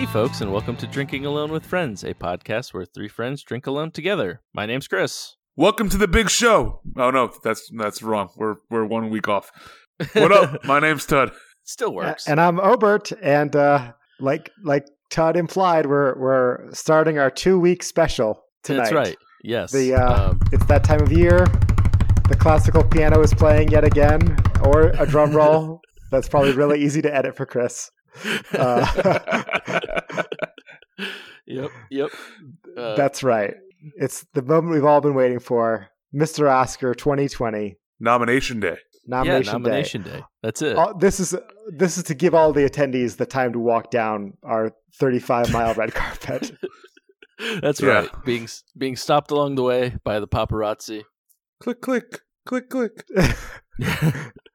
Hey, folks, and welcome to Drinking Alone with Friends, a podcast where three friends drink alone together. My name's Chris. Welcome to the big show. Oh no, that's that's wrong. We're we're one week off. What up? My name's Tud. Still works. And I'm Obert, and uh, like like Todd implied, we're we're starting our two week special tonight. That's right. Yes. The uh, Um, it's that time of year. The classical piano is playing yet again, or a drum roll. That's probably really easy to edit for Chris. Uh, yep. Yep. Uh, That's right. It's the moment we've all been waiting for. Mr. Oscar 2020 Nomination day. yeah, nomination, nomination day. That's it. day. All- this is this is to give all the attendees the time to walk down our 35 mile red carpet. That's Yeah. right. Being being stopped along the way by the paparazzi. Click click click click.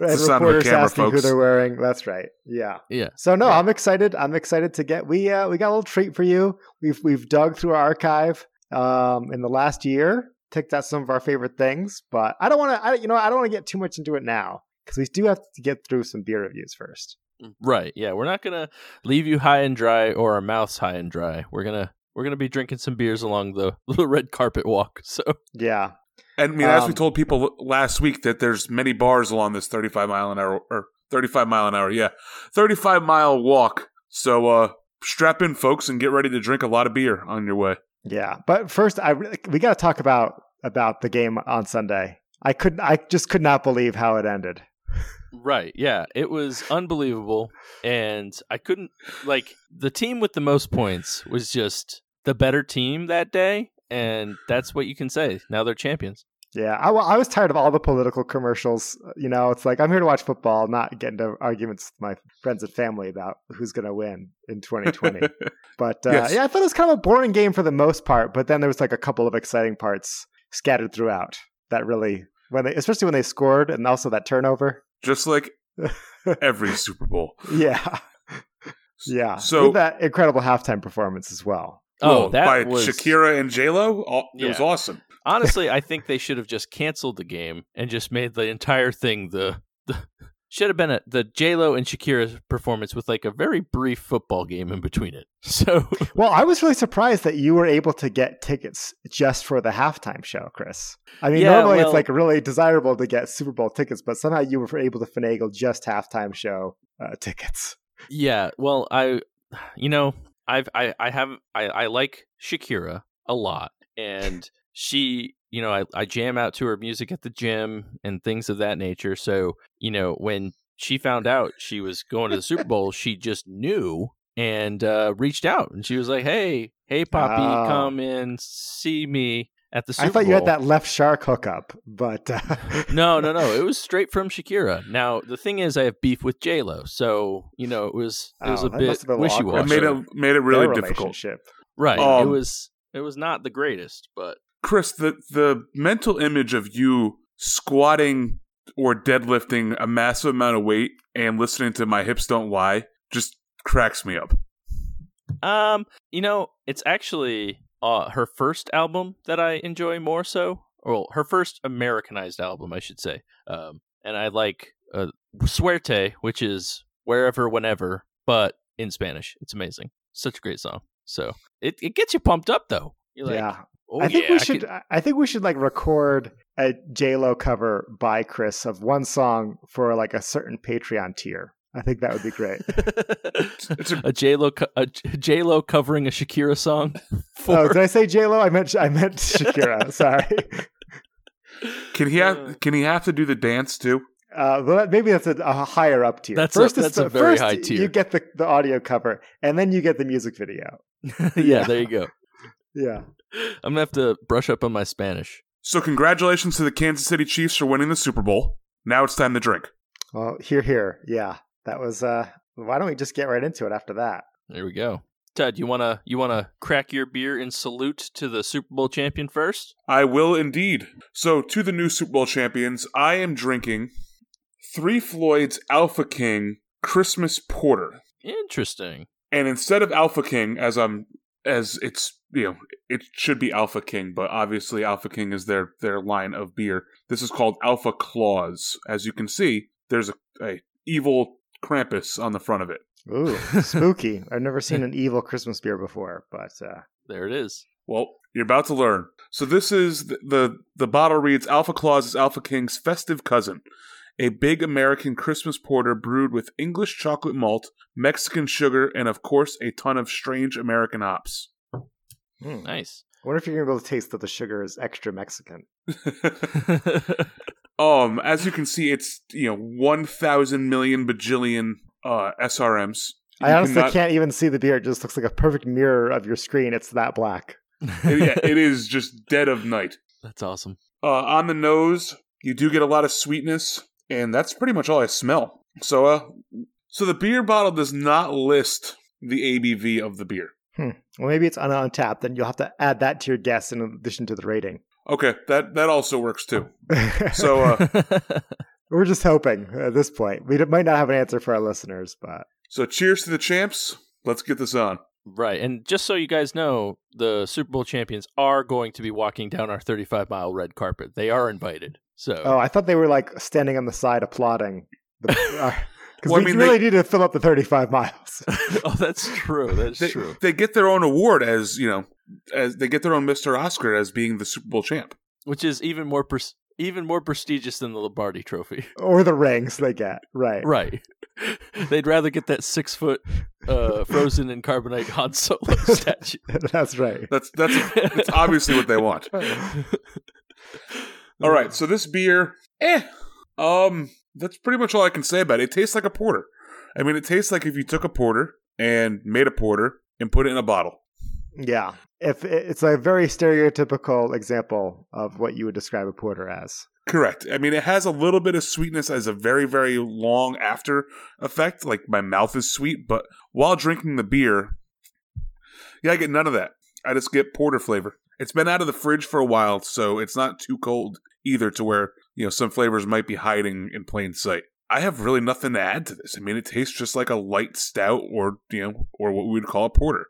and the sound of a reporters camera, asking who they're wearing. That's right. Yeah. Yeah. So no, Yeah. I'm excited. I'm excited to get. We uh, we got a little treat for you. We've we've dug through our archive um, in the last year, picked out some of our favorite things. But I don't want to. I you know I don't want to get too much into it now because we do have to get through some beer reviews first. Right. Yeah. We're not gonna leave you high and dry or our mouths high and dry. We're gonna we're gonna be drinking some beers along the little red carpet walk. So Yeah. And I mean, as we Um, told people last week, that there's many bars along this 35 mile an hour or 35 mile an hour, yeah, 35 mile walk. So uh, strap in, folks, and get ready to drink a lot of beer on your way. Yeah. But first, I we got to talk about about the game on Sunday. I could I just could not believe how it ended. Right. Yeah. It was unbelievable. And I couldn't, like, the team with the most points was just the better team that day. And that's what you can say. Now they're champions. Yeah, I, I was tired of all the political commercials. You know, it's like I'm here to watch football, not get into arguments with my friends and family about who's going to win in 2020. but uh, Yes. yeah, I thought it was kind of a boring game for the most part. But then there was like a couple of exciting parts scattered throughout that really, when they, especially when they scored, and also that turnover. Just like every Super Bowl. Yeah, yeah. So- With that incredible halftime performance as well. Oh, Well, that by was Shakira and J Lo. It was awesome. Honestly, I think they should have just canceled the game and just made the entire thing the, the should have been a, the J Lo and Shakira performance with like a very brief football game in between it. So Well, I was really surprised that you were able to get tickets just for the halftime show, Chris. I mean, Yeah, normally well- it's like really desirable to get Super Bowl tickets, but somehow you were able to finagle just halftime show uh, tickets. yeah, well, I you know I've I I have I I like Shakira a lot, and she you know I I jam out to her music at the gym and things of that nature. So you know when she found out she was going to the Super Bowl, she just knew and uh, reached out and she was like, "Hey, hey, Poppy, Oh. come and see me at the Super I thought Bowl." you had that left shark hookup, but uh, no, no, no. It was straight from Shakira. Now the thing is, I have beef with J Lo, so you know it was it was Oh, a bit must have been a wishy little It washy. made it made it really difficult. relationship. Right. it Um, was it was not the greatest, but Chris, the the mental image of you squatting or deadlifting a massive amount of weight and listening to My Hips Don't Lie just cracks me up. um, you know, it's actually uh her first album that I enjoy more so. Well, her first Americanized album, I should say. Um, and I like uh, Suerte, which is wherever, whenever, but in Spanish. It's amazing. Such a great song. So it, it gets you pumped up though. You're like, yeah, oh, I think yeah, we I should. could- I think we should like record a J Lo cover by Chris of one song for like a certain Patreon tier. I think that would be great. It's a- a J Lo a J Lo covering a Shakira song. oh, did I say J Lo? I meant I meant Shakira. Sorry. Can he Uh. have can he have to do the dance too? Uh, well, maybe that's a, a higher up tier. That's a- first, is that's a the- very first high tier. You get the, the audio cover, and then you get the music video. yeah, there you go. Yeah, I'm gonna have to brush up on my Spanish. So congratulations to the Kansas City Chiefs for winning the Super Bowl. Now it's time to drink. well, here, here, yeah, that was. uh Why don't we just get right into it after that? There we go. Ted, you wanna you wanna crack your beer and salute to the Super Bowl champion first? I will indeed. So, to the new Super Bowl champions, I am drinking Three Floyd's Alpha King Christmas Porter. Interesting. And instead of Alpha King, as I'm as it's you know, it should be Alpha King, but obviously Alpha King is their their line of beer. This is called Alpha Claus. As you can see, there's a, a evil Krampus on the front of it. Ooh, spooky. I've never seen an evil Christmas beer before, but uh, There it is. Well, you're about to learn. So this is the the, the bottle reads Alpha Claus is Alpha King's festive cousin. A big American Christmas porter brewed with English chocolate malt, Mexican sugar, and of course a ton of strange American hops. hmm. Nice. I wonder if you're gonna be able to taste that the sugar is extra Mexican. um, as you can see, it's you know one thousand million bajillion uh, SRMs. I honestly cannot- can't even see the beer. It just looks like a perfect mirror of your screen. It's that black. It, yeah, it is just dead of night. That's awesome. Uh, on the nose, you do get a lot of sweetness, and that's pretty much all I smell. So, uh, so the beer bottle does not list the ABV of the beer. Well, maybe it's on Untappd. Then you'll have to add that to your guess in addition to the rating. Okay, that that also works too. So, uh, We're just hoping at this point. We might not have an answer for our listeners, but so cheers to the champs. Let's get this on. right. And just so you guys know, the Super Bowl champions are going to be walking down our 35 mile red carpet. They are invited. So, oh, I thought they were like standing on the side applauding. Because Well, I we mean, really they- need to fill up the 35 miles. oh, that's true. That's They, true. they get their own award as you know, as they get their own Mister Oscar as being the Super Bowl champ. Which is even more pres- even more prestigious than the Lombardi Trophy. or the rings they get. Right. right. They'd rather get that six foot uh, frozen in carbonite Han Solo statue. That's right. That's that's that's obviously what they want. All right, so this beer, eh, um, that's pretty much all I can say about it. It tastes like a porter. I mean, it tastes like if you took a porter and made a porter and put it in a bottle. Yeah. If it's a very stereotypical example of what you would describe a porter as. Correct. I mean, it has a little bit of sweetness as a very, very long after effect. Like my mouth is sweet, but while drinking the beer, yeah, I get none of that. I just get porter flavor. It's been out of the fridge for a while, so it's not too cold either to where, you know, some flavors might be hiding in plain sight. I have really nothing to add to this. I mean, it tastes just like a light stout or, you know, or what we would call a porter.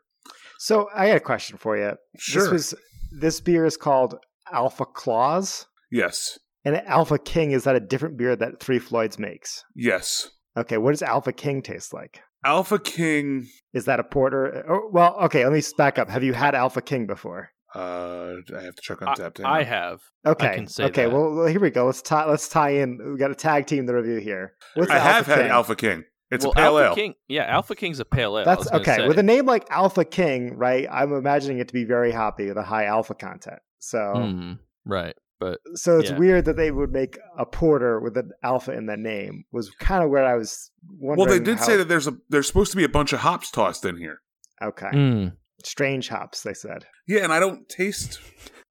So I got a question for you. Sure. This was this beer is called Alpha Claus. yes. And Alpha King is that a different beer that Three Floyds makes? Yes. Okay, what does Alpha King taste like? Alpha King Is that a porter? Oh, well, okay, let me back up. Have you had Alpha King before? Uh I have to check on I, tap. I have. Okay. can say okay. that. Well, well, here we go. Let's tie. Let's tie in. We got a tag team the review here. What's I Alpha have had King? Alpha King. It's well, a pale Alpha ale. King, yeah, Alpha King's a pale ale. That's okay. say. With a name like Alpha King, right? I'm imagining it to be very hoppy with a high alpha content. So, Mm, right, but so it's yeah. weird that they would make a porter with an alpha in the name. Was kind of where I was wondering. Well, they did how- say that there's a there's supposed to be a bunch of hops tossed in here. Okay, mm, strange hops. They said. Yeah, and I don't taste.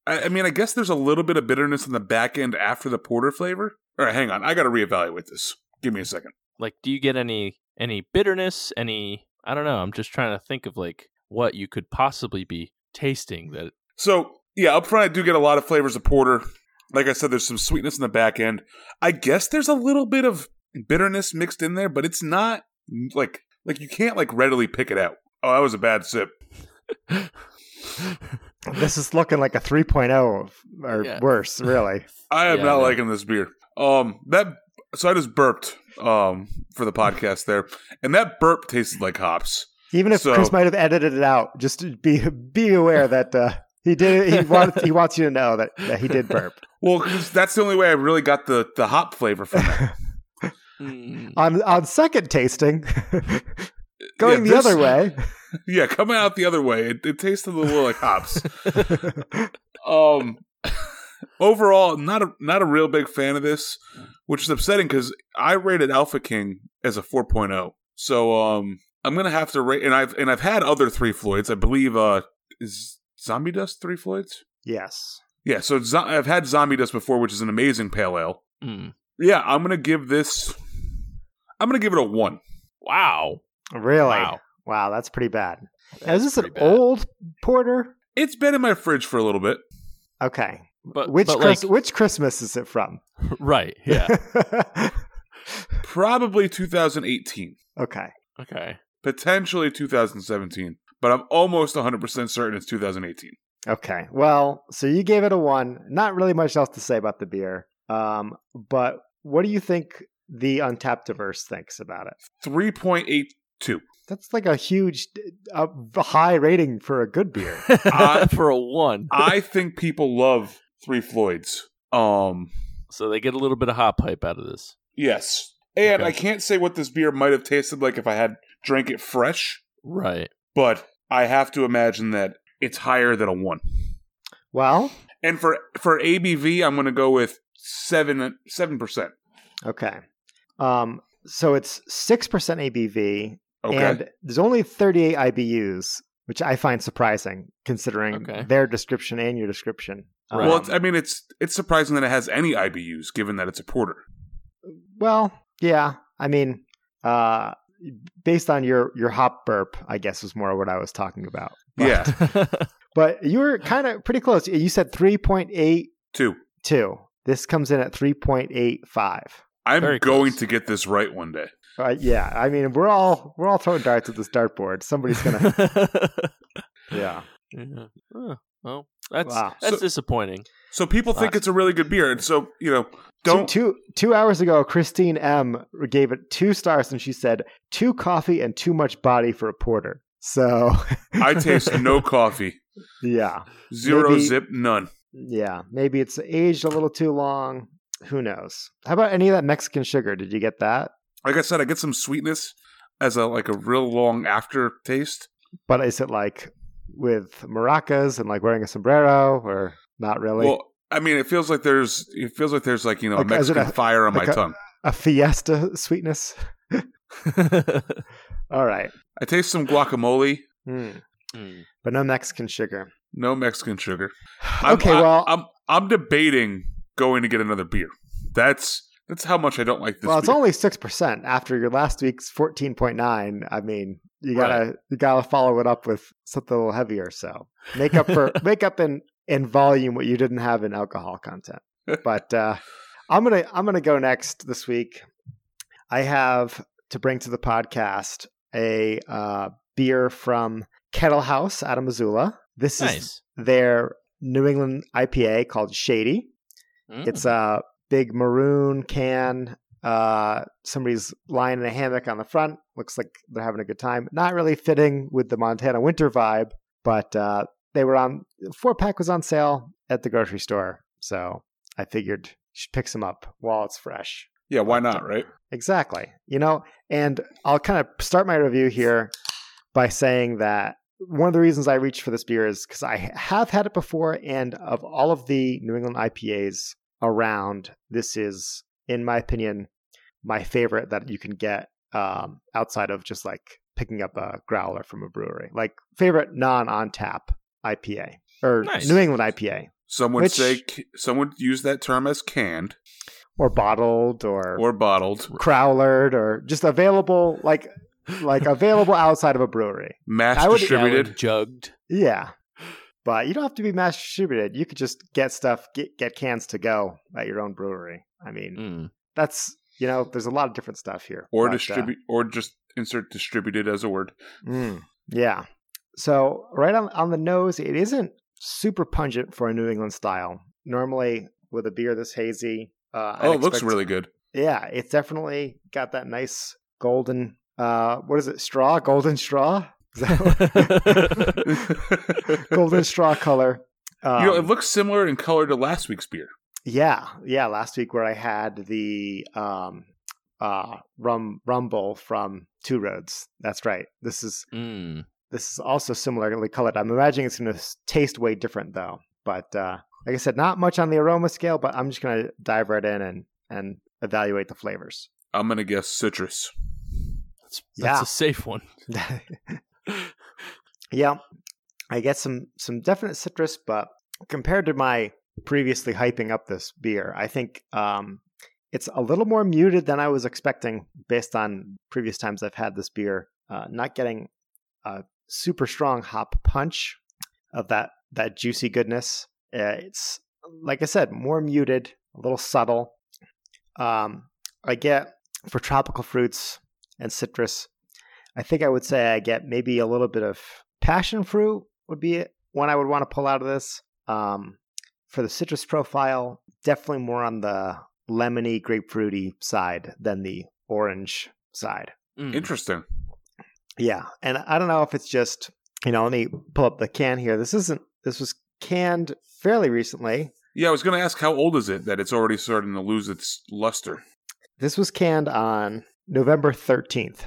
I, I mean, I guess there's a little bit of bitterness in the back end after the porter flavor. All right, hang on. I got to reevaluate this. Give me a second. like, do you get any any bitterness? Any? I don't know. I'm just trying to think of like what you could possibly be tasting that. So yeah, up front I do get a lot of flavors of porter. Like I said, there's some sweetness in the back end. I guess there's a little bit of bitterness mixed in there, but it's not like like you can't like readily pick it out. Oh, that was a bad sip. This is looking like a 3.0 or Yeah. worse, really. I am Yeah, not no. liking this beer. Um, that so I just burped um for the podcast there, and that burp tasted like hops. Even if So- Chris might have edited it out, just be be aware that uh, he did. He wants he wants you to know that, that he did burp. Well, 'cause that's the only way I really got the the hop flavor from it. Mm, on on second tasting, going Yeah, the this- other way. yeah, coming out the other way, it, it tasted a little like hops. Um, overall, not a not a real big fan of this, which is upsetting because I rated Alpha King as a 4.0. So um, I'm gonna have to rate, and I've and I've had other three Floyds. I believe uh is Zombie Dust three Floyds. yes. Yeah, so zo- I've had Zombie Dust before, which is an amazing pale ale. mm. Yeah, I'm gonna give this. I'm gonna give it a one. Wow! Really? Wow. Wow! that's pretty bad. Now, That's is this an bad. old porter? It's been in my fridge for a little bit. Okay. But which but Chris, like, which Christmas is it from? right? Yeah. Probably 2018, okay. okay. potentially 2017, but I'm almost 100% certain it's 2018. Okay. Well, so you gave it a one. Not really much else to say about the beer. Um, but what do you think the Untappd Diverse thinks about it. 3.82. That's like a huge, uh, high rating for a good beer. I- for a one. I think people love Three Floyds. Um, so they get a little bit of hot pipe out of this. yes. And Okay. I can't say what this beer might have tasted like if I had drank it fresh, Right. but I have to imagine that it's higher than a 1. well, And for for ABV, I'm going to go with 7 7%. okay. Um, so it's 6% ABV, Okay. and there's only 38 IBUs, which I find surprising considering Okay. their description and your description. Right. well, Um, it's, I mean, it's it's surprising that it has any IBUs, given that it's a porter. Well, yeah. I mean, uh, based on your your hop burp, I guess is more what I was talking about. But, Yeah, but you were kind of pretty close. You said three point eight two. two. This comes in at three point eight five. I'm Very going close. to get this right one day. Uh, yeah, I mean, we're all we're all throwing darts at this dartboard. Somebody's gonna. yeah. Yeah. Oh, well, that's Wow. that's So- disappointing. So people think Wow. it's a really good beer, and so you know, Two, don't. two two hours ago, Christine M gave it two stars, and she said too coffee and too much body for a porter. So I taste no coffee, yeah, zero Maybe- zip, none. yeah. Maybe it's aged a little too long. Who knows? How about any of that Mexican sugar? Did you get that? Like I said, I get some sweetness as a like a real long aftertaste. But is it like with maracas and like wearing a sombrero, or not really? Well, I mean, it feels like there's it feels like there's like you know Like, a Mexican a- fire on like my a- tongue. a fiesta sweetness. All right, I taste some guacamole, Hmm. Mm. but no Mexican sugar. no Mexican sugar. I'm- okay, I- well, I'm I'm debating going to get another beer. That's that's how much I don't like this. well, it's beer. only six percent after your last week's fourteen point nine. I mean, you gotta you gotta follow it up with something a little heavier. So make up for make up in in volume what you didn't have in alcohol content. But uh, I'm gonna I'm gonna go next this week. I have to bring to the podcast a uh, beer from Kettle House out of Missoula. This is their New England IPA called Shady. Mm. It's a big maroon can. Uh, somebody's lying in a hammock on the front. Looks like they're having a good time. Not really fitting with the Montana winter vibe, but uh, they were on four pack was on sale at the grocery store, so I figured should pick some up while it's fresh. yeah, why not, right? Exactly. You know, and I'll kind of start my review here by saying that one of the reasons I reached for this beer is because I have had it before, and of all of the New England IPAs around, this is, in my opinion, my favorite that you can get um, outside of just like picking up a growler from a brewery. Like favorite non on tap IPA or Nice. New England IPA Some would Which- say some would use that term as canned or bottled or or bottled, crowlered or just available like like available outside of a brewery. mass I would- distributed. Gallon jugged. Yeah. But you don't have to be mass distributed. You could just get stuff, get get cans to go at your own brewery. I mean, Mm. that's you know, there's a lot of different stuff here. or But, uh, distribute or just insert distributed as a word. Mm, yeah. So right on on the nose, it isn't super pungent for a New England style. Normally, with a beer this hazy, uh, I'd Oh, it looks really good. Yeah, it's definitely got that nice golden. Uh, what is it? Straw, golden straw, Is that- golden straw color. Um, you know, it looks similar in color to last week's beer. yeah, yeah. Last week where I had the um, uh, rum rumble from Two Roads. That's right. This is Mm. this is also similarly colored. I'm imagining it's going to taste way different though. But uh, like I said, not much on the aroma scale. But I'm just going to dive right in and and evaluate the flavors. I'm gonna guess citrus. That's, that's Yeah. a safe one. yeah, I get some some definite citrus, but compared to my previously hyping up this beer, I think um, it's a little more muted than I was expecting based on previous times I've had this beer. Uh, not getting a super strong hop punch of that that juicy goodness. Uh, it's like I said, more muted, a little subtle. Um, I get for tropical fruits and citrus. I think I would say I get maybe a little bit of passion fruit would be one I would want to pull out of this. Um, for the citrus profile, definitely more on the lemony, grapefruity side than the orange side. Mm. Interesting. Yeah, and I don't know if it's just you know. Let me pull up the can here. This isn't. This was canned fairly recently. Yeah, I was going to ask how old is it that it's already starting to lose its luster. This was canned on November thirteenth.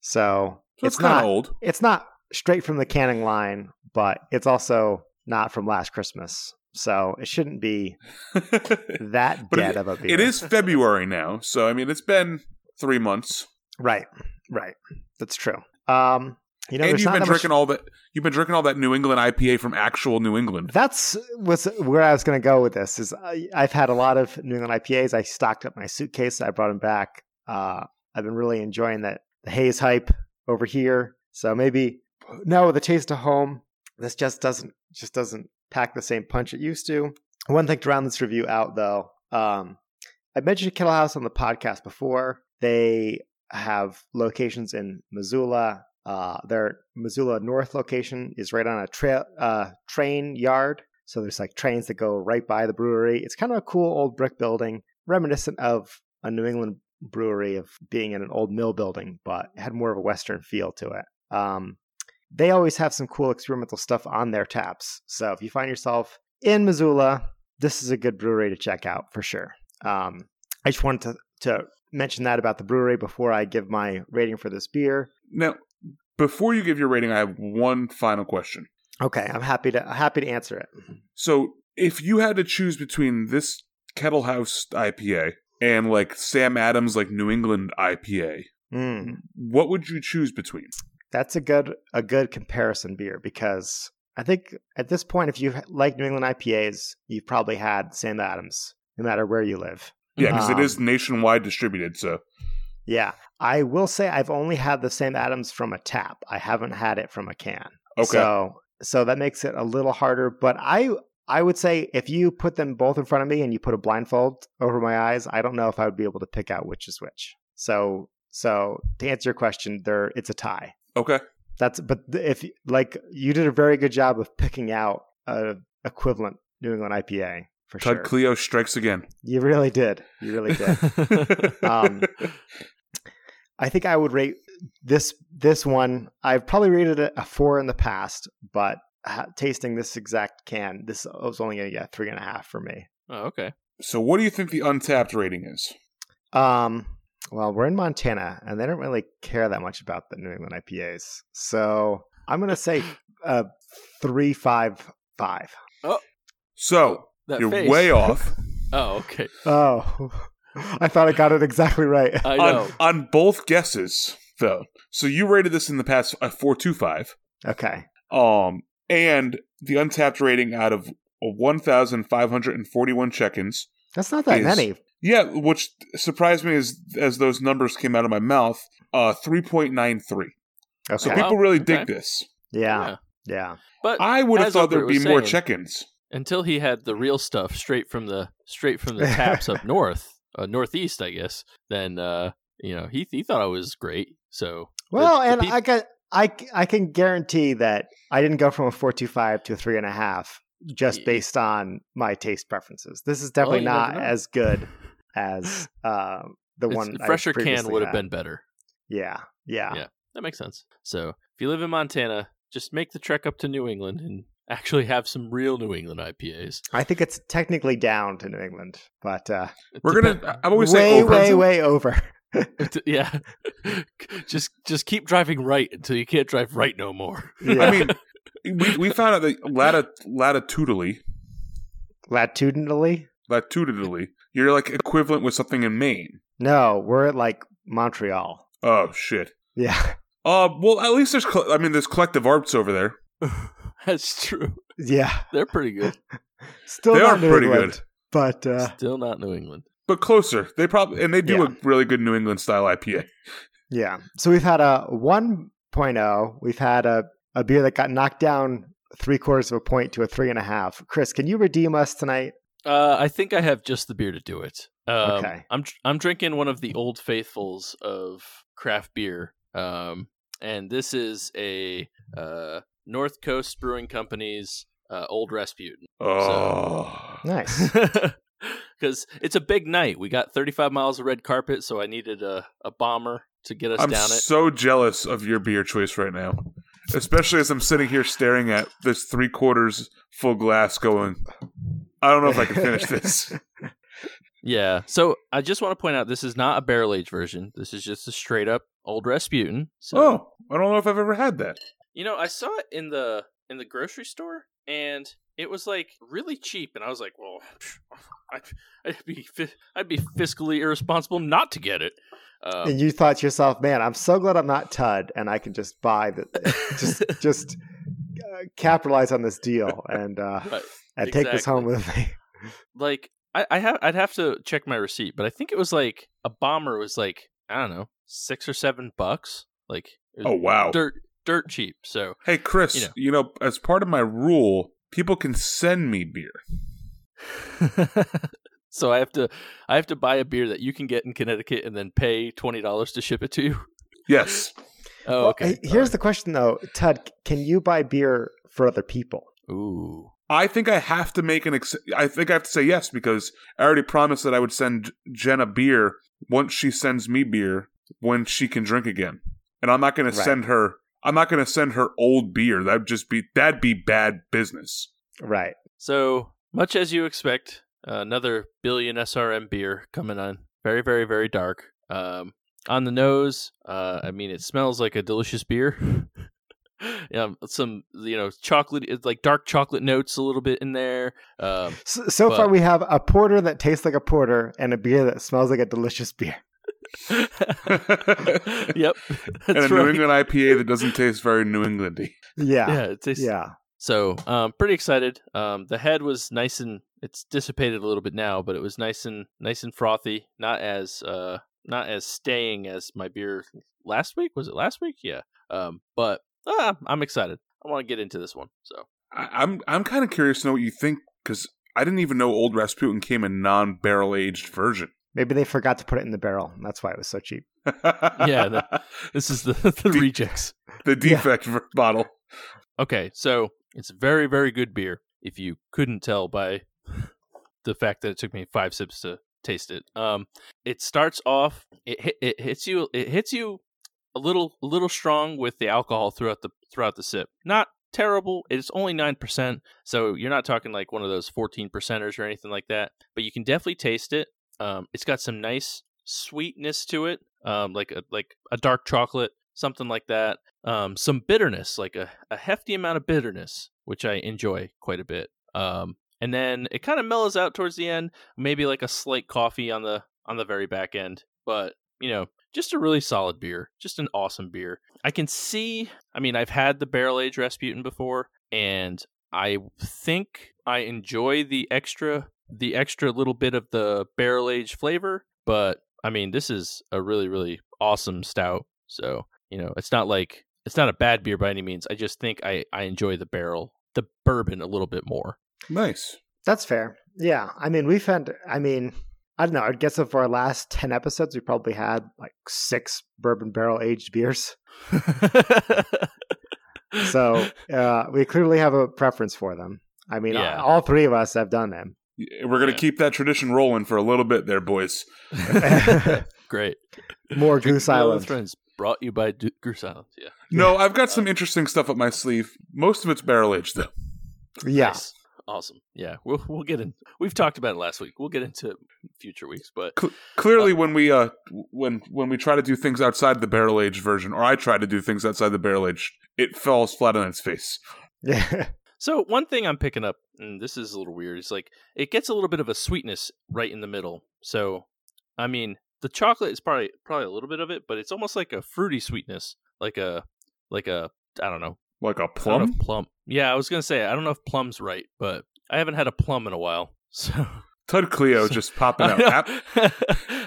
So, So it's, not old. it's not straight from the canning line, but it's also not from last Christmas. So it shouldn't be that dead it- of a beer. it is February now, so I mean it's been three months, right, right. That's true. Um, you know, and you've been much- drinking all that. You've been drinking all that New England IPA from actual New England. That's was where I was going to go with this. Is I, I've had a lot of New England IPAs. I stocked up my suitcase. I brought them back. Uh, I've been really enjoying that the haze hype over here. So maybe now with the taste of home, this just doesn't just doesn't pack the same punch it used to. One thing to round this review out, though, um, I mentioned Kettle House on the podcast before. They have locations in Missoula. Uh, their Missoula North location is right on a tra- uh, train yard. So there's like trains that go right by the brewery. It's kind of a cool old brick building, reminiscent of a New England brewery of being in an old mill building, but had more of a Western feel to it. Um, they always have some cool experimental stuff on their taps. So if you find yourself in Missoula, this is a good brewery to check out for sure. Um, I just wanted to, to mention that about the brewery before I give my rating for this beer. Now, before you give your rating, I have one final question. Okay, I'm happy to happy to answer it. So, if you had to choose between this Kettle House IPA and like Sam Adams like New England IPA, Mm, what would you choose between? that's a good a good comparison beer because I think at this point, if you like New England IPAs, you've probably had Sam Adams, no matter where you live. Yeah, because Um, it is nationwide distributed. So, Yeah, I will say I've only had the Sam Adams from a tap. I haven't had it from a can. okay, So so that makes it a little harder. But I I would say if you put them both in front of me and you put a blindfold over my eyes, I don't know if I would be able to pick out which is which. So so to answer your question, there it's a tie. okay. That's but if like you did a very good job of picking out a equivalent New England IPA for Todd sure. Cleo strikes again. You really did. You really did. Um, I think I would rate this this one. I've probably rated it a four in the past, but ha- tasting this exact can, this was only going to get three and a half for me. oh, okay. so, what do you think the Untappd rating is? Um, well, we're in Montana, and they don't really care that much about the New England IPAs, so I'm going to say uh, three five five. Oh, So, That you're face. way off Oh, okay. Oh, I thought I got it exactly right. I know. on, on both guesses, though. So, you rated this in the past a four two five. Okay. Um, and the Untappd rating out of 1,541 check-ins. That's not that Is- many. Yeah, which surprised me as as those numbers came out of my mouth. Uh, 3.93. Okay. So people really okay. dig this. yeah. Yeah. But I would have thought there'd be was more check-ins. until he had the real stuff straight from the straight from the taps up north, uh, northeast, I guess. Then uh, you know he he thought it was great. So Well, the and peop- I can I I can guarantee that I didn't go from a four two five to a three and a half just Y- based on my taste preferences. This is definitely you not as good as uh, the it's- one a I fresher can previously would have been better. Yeah, yeah, Yeah. That makes sense. So if you live in Montana, just make the trek up to New England and actually have some real New England IPAs. I think it's technically down to New England, but uh, We're depend- gonna. I'm always way, saying way, way over. yeah. just just keep driving right until you can't drive right no more. Yeah. I mean, we we found out that lati- latitudinally, Latitudinally, latitudinally, you're like equivalent with something in Maine. no, we're at like Montreal. Oh shit. Yeah, Uh, well, at least there's. col- I mean, there's collective arts over there. That's true. yeah. They're pretty good. Still They not are New pretty England, good. but uh, Still not New England. But closer. They probably and they do Yeah. a really good New England style IPA. Yeah. So we've had a 1.0. We've had a, a beer that got knocked down three quarters of a point to a three and a half. Chris, can you redeem us tonight? Uh, I think I have just the beer to do it. Um, Okay. I'm I'm drinking one of the old faithfuls of craft beer. Um, and this is a uh, North Coast Brewing Company's uh, Old Rasputin. Oh, Nice. because it's a big night. We got 35 miles of red carpet, so I needed a, a bomber to get us I'm down it. I'm so jealous of your beer choice right now, especially as I'm sitting here staring at this three quarters full glass, going, I don't know if I can finish this. Yeah. So I just want to point out this is not a barrel aged version. This is just a straight up old Rasputin. So oh, I don't know if I've ever had that. you know, I saw it in the in the grocery store and it was like really cheap and I was like, well, I'd, I'd be I'd be fiscally irresponsible not to get it. Um, and you thought to yourself, man, I'm so glad I'm not Tud and I can just buy the just just uh, capitalize on this deal and uh, Right. and take this home with me. like I, I have I'd have to check my receipt, but I think it was like a bomber was like I don't know six or seven bucks. Like Oh wow. dirt dirt cheap. So Hey Chris, You you know. know. as part of my rule, people can send me beer. so I have to I have to buy a beer that you can get in Connecticut and then pay twenty dollars to ship it to you. Yes. Oh, okay. hey, here's the question though, Tud, can you buy beer for other people? ooh. I think I have to make an. Ex- I think I have to say yes because I already promised that I would send Jenna beer once she sends me beer when she can drink again, and I'm not going to send her. I'm not going to send her old beer. That'd just be that'd be bad business. Right. So much as you expect, uh, another billion SRM beer coming on. Very, very, very dark. Um, on the nose, uh, I mean, it smells like a delicious beer. yeah, some you know chocolate, it's like dark chocolate notes a little bit in there. Um, So, so far, we have a porter that tastes like a porter and a beer that smells like a delicious beer. yep, and a that's New right. England IPA that doesn't taste very New Englandy. Yeah. Yeah, Yeah. it tastes, yeah. So, um, pretty excited. Um, the head was nice and it's dissipated a little bit now, but it was nice and nice and frothy. Not as uh, not as staying as my beer last week. Was it last week? Yeah. Um, but ah, I'm excited. I want to get into this one. So, I, I'm I'm kind of curious to know what you think because I didn't even know Old Rasputin came in non barrel aged version. Maybe they forgot to put it in the barrel. and That's why it was so cheap. Yeah, the- this is the the De- rejects. the defect ver- bottle. Okay, so it's very very good beer. If you couldn't tell by the fact that it took me five sips to taste it, um, it starts off. It it hits you. It hits you a little a little strong with the alcohol throughout the throughout the sip. Not terrible. It's only nine percent, so you're not talking like one of those fourteen percenters or anything like that. But you can definitely taste it. Um, it's got some nice sweetness to it, um, like a like a dark chocolate, something like that. Um, some bitterness, like a, a hefty amount of bitterness, which I enjoy quite a bit. Um, and then it kind of mellows out towards the end, maybe like a slight coffee on the on the very back end. But you know, just a really solid beer, just an awesome beer. I can see. I mean, I've had the barrel aged Rasputin before, and I think I enjoy the extra the extra little bit of the barrel aged flavor. But I mean, this is a really really awesome stout. So you know, it's not like it's not a bad beer by any means. I just think I I enjoy the barrel the bourbon a little bit more. Nice. That's fair. Yeah. I mean, we've had, I mean, I don't know. I guess of our last 10 episodes, we probably had like six bourbon barrel aged beers. So uh, we clearly have a preference for them. I mean, Yeah. all three of us have done them. We're gonna Yeah. keep that tradition rolling for a little bit there, boys. Great. More Goose Hello, Island. friends. Brought you by Du- Goose Island. Yeah. No, I've got some interesting stuff up my sleeve. Most of it's barrel aged though. Yeah. Nice. Awesome. Yeah. We'll we'll get in. We've talked about it last week. We'll get into future weeks, but Cl- clearly, when we uh when when we try to do things outside the barrel aged version, or I try to do things outside the barrel aged, it falls flat on its face. Yeah. So one thing I'm picking up, and this is a little weird, It's like it gets a little bit of a sweetness right in the middle. So, I mean, the chocolate is probably probably a little bit of it, but it's almost like a fruity sweetness, like a like a I don't know, Like a don't know plum. plum. Yeah, I was gonna say I don't know if plum's right, but I haven't had a plum in a while, so Tud Cleo just popping out.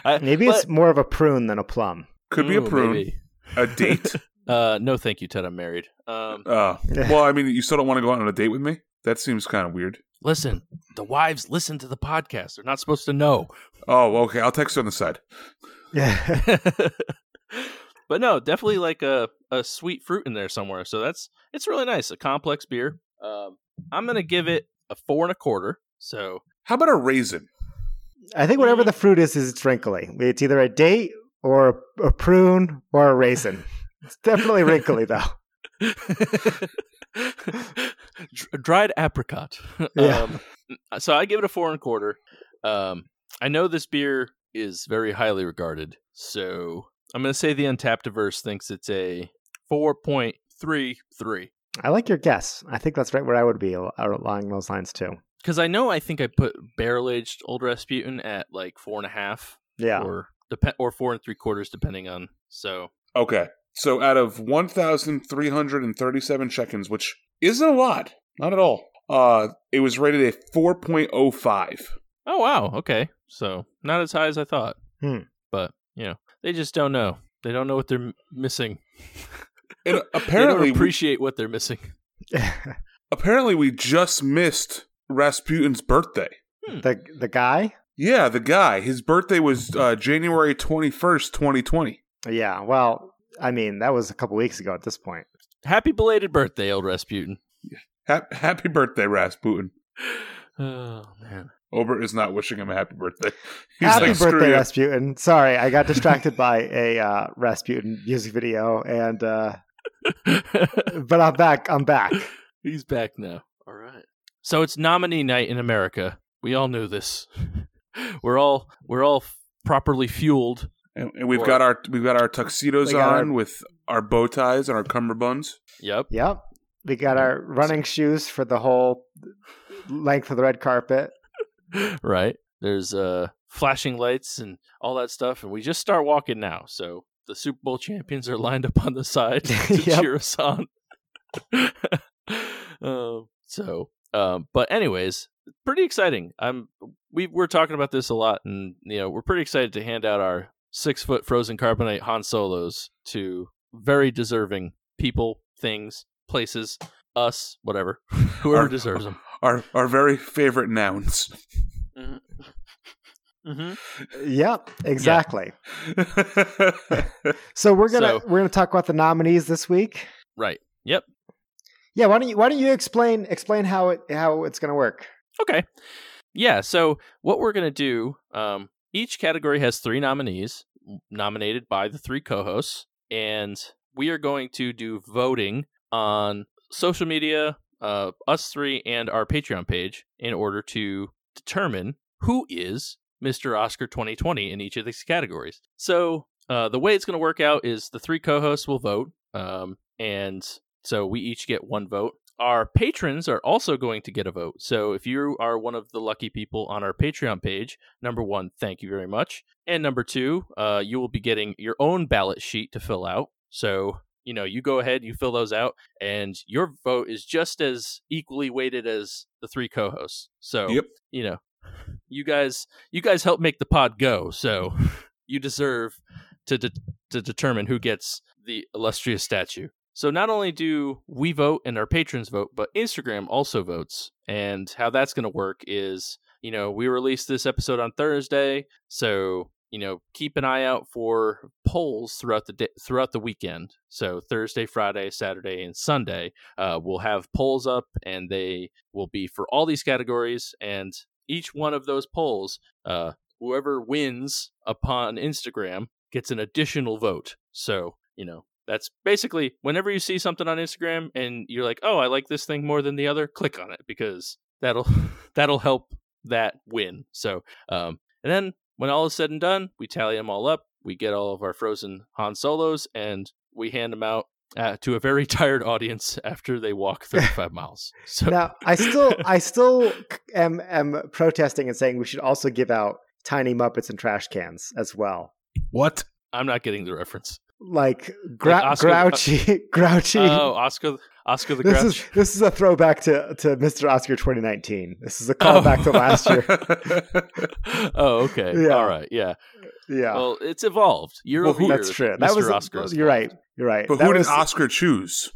I- Maybe but- it's more of a prune than a plum. could be a prune. maybe. A date. Uh, no, thank you, Ted. I'm married. Um, Uh, well, I mean, you still don't want to go out on a date with me? That seems kind of weird. listen, the wives listen to the podcast. They're not supposed to know. Oh, okay. I'll text you on the side. Yeah. but no, definitely like a, a sweet fruit in there somewhere. So that's it's really nice. A complex beer. Um, I'm gonna give it a four and a quarter. So How about a raisin? I think whatever the fruit is, is it's wrinkly. It's either a date or a, a prune or a raisin. It's definitely wrinkly though. Dr- dried apricot. Yeah. Um, so I give it a four and a quarter. Um, I know this beer is very highly regarded, so I'm going to say the Untappd Diverse thinks it's a four point three three. I like your guess. I think that's right where I would be along those lines too. Because I know I think I put barrel aged Old Rasputin at like four and a half, Yeah. or dep- or four and three quarters, depending on. So Okay. So out of 1,337 check-ins, which isn't a lot, not at all, uh, it was rated a 4.05. Oh wow, okay. So not as high as I thought. Hmm. But, you know, they just don't know. They don't know what they're m- missing. And they apparently, don't appreciate what they're missing. apparently we just missed Rasputin's birthday. the the guy. Yeah, the guy. His birthday was uh, January 21st, 2020. Yeah. Well, I mean, that was a couple weeks ago at this point. Happy belated birthday, old Rasputin. Ha- happy birthday, Rasputin. Oh man. Obert is not wishing him a happy birthday. He's Happy like, "Screw birthday, you." Rasputin. Sorry, I got distracted by a uh, Rasputin music video, and uh, but I'm back. I'm back. He's back now. All right. So it's nominee night in America. We all knew this. We're all we're all properly fueled. And, and we've Or- got our we've got our tuxedos We got our- on with our bow ties and our cummerbunds. Yep. Yep. We got our running shoes for the whole length of the red carpet. right. There's uh flashing lights and all that stuff, and we just start walking now. So the Super Bowl champions are lined up on the side to Yep. cheer us on. um, so, um, but anyways, pretty exciting. I'm we we're talking about this a lot, and you know we're pretty excited to hand out our six foot frozen carbonite Han Solos to very deserving people, things, places, us, whatever, whoever Our- deserves them. Our our very favorite nouns. Mm-hmm. Yep, exactly. So we're gonna So- we're gonna talk about the nominees this week. Right. Yep. Yeah, why don't you why don't you explain explain how it how it's gonna work? Okay. Yeah. So what we're gonna do? Um, each category has three nominees nominated by the three co-hosts, and we are going to do voting on social media, uh, us three, and our Patreon page in order to determine who is Mr. Oscar 2020 in each of these categories. So uh, the way it's going to work out is the three co-hosts will vote, um, and so we each get one vote. Our patrons are also going to get a vote. So if you are one of the lucky people on our Patreon page, number one, thank you very much. And number two, uh, you will be getting your own ballot sheet to fill out. So, you know, you go ahead, you fill those out, and your vote is just as equally weighted as the three co hosts. So, Yep. you know, you guys, you guys help make the pod go. So you deserve to, de- to determine who gets the illustrious statue. So not only do we vote and our patrons vote, but Instagram also votes. And how that's going to work is, you know, we released this episode on Thursday, so you know, keep an eye out for polls throughout the day, throughout the weekend. So Thursday, Friday, Saturday, and Sunday, uh, we'll have polls up, and they will be for all these categories. And each one of those polls, uh, whoever wins upon Instagram gets an additional vote. So you know, that's basically whenever you see something on Instagram and you're like, "Oh, I like this thing more than the other," click on it because that'll that'll help that win. So, um, and then when all is said and done, we tally them all up. We get all of our frozen Han Solos and we hand them out uh, to a very tired audience after they walk 35 miles. So, Now, I still I still am am protesting and saying we should also give out tiny muppets and trash cans as well. What? I'm not getting the reference. Like, gra- Like Oscar- uh, grouchy, grouchy. Oh, Oscar, Oscar the this Grouch. is this is a throwback to, to Mr. Oscar 2019. This is a oh. callback to last year. oh, okay. Yeah. All right. Yeah. Yeah, Well, it's evolved. Year Well, over who- year. that's true. Mr. That was Oscar you're right. You're right. But That who did was- Oscar choose?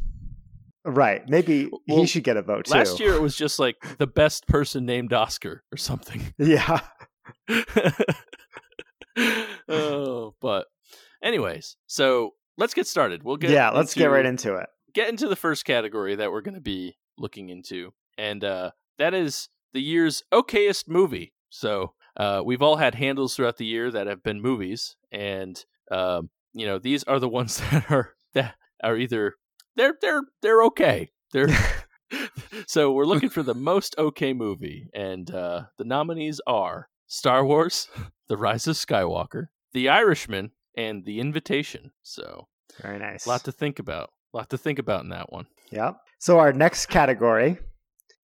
Right. Maybe Well, he should get a vote too. Last year it was just like the best person named Oscar or something. Yeah. oh, but anyways, so let's get started. We'll get yeah. Let's get right into it. get into the first category that we're going to be looking into, and uh, that is the year's okayest movie. So uh, we've all had handles throughout the year that have been movies, and um, you know these are the ones that are that are either they're they're they're okay. They're so we're looking for the most okay movie, and uh, the nominees are Star Wars: The Rise of Skywalker, The Irishman, and The Invitation. So Very nice. a lot to think about. A lot to think about in that one. Yep. So our next category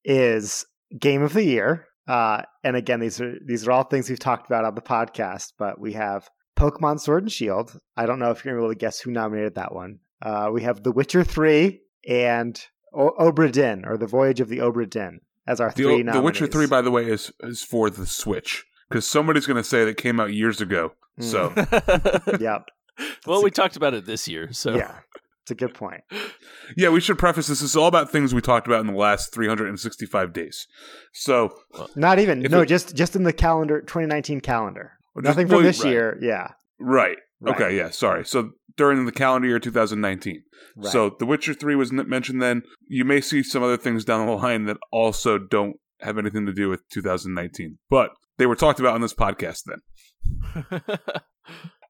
is game of the year. Uh, and again, these are these are all things we've talked about on the podcast. But we have Pokemon Sword and Shield. I don't know if you're gonna be able to guess who nominated that one. Uh, we have The Witcher Three and o- Obra Dinn or The Voyage of the Obra Dinn as our The, three. the Witcher. Three, by the way, is is for the Switch because somebody's going to say that came out years ago. So hmm. Yep. well, we talked about it this year, so Yeah. It's a good point. yeah, we should preface this. This is all about things we talked about in the last 365 days. So Not even no, it- just just in the calendar, 2019 calendar. just- Nothing from well, this right. year. Yeah. right. Right. Okay, yeah, sorry. So during the calendar year 2019. Right. So The Witcher 3 was mentioned then. You may see some other things down the line that also don't have anything to do with 2019, but they were talked about on this podcast then.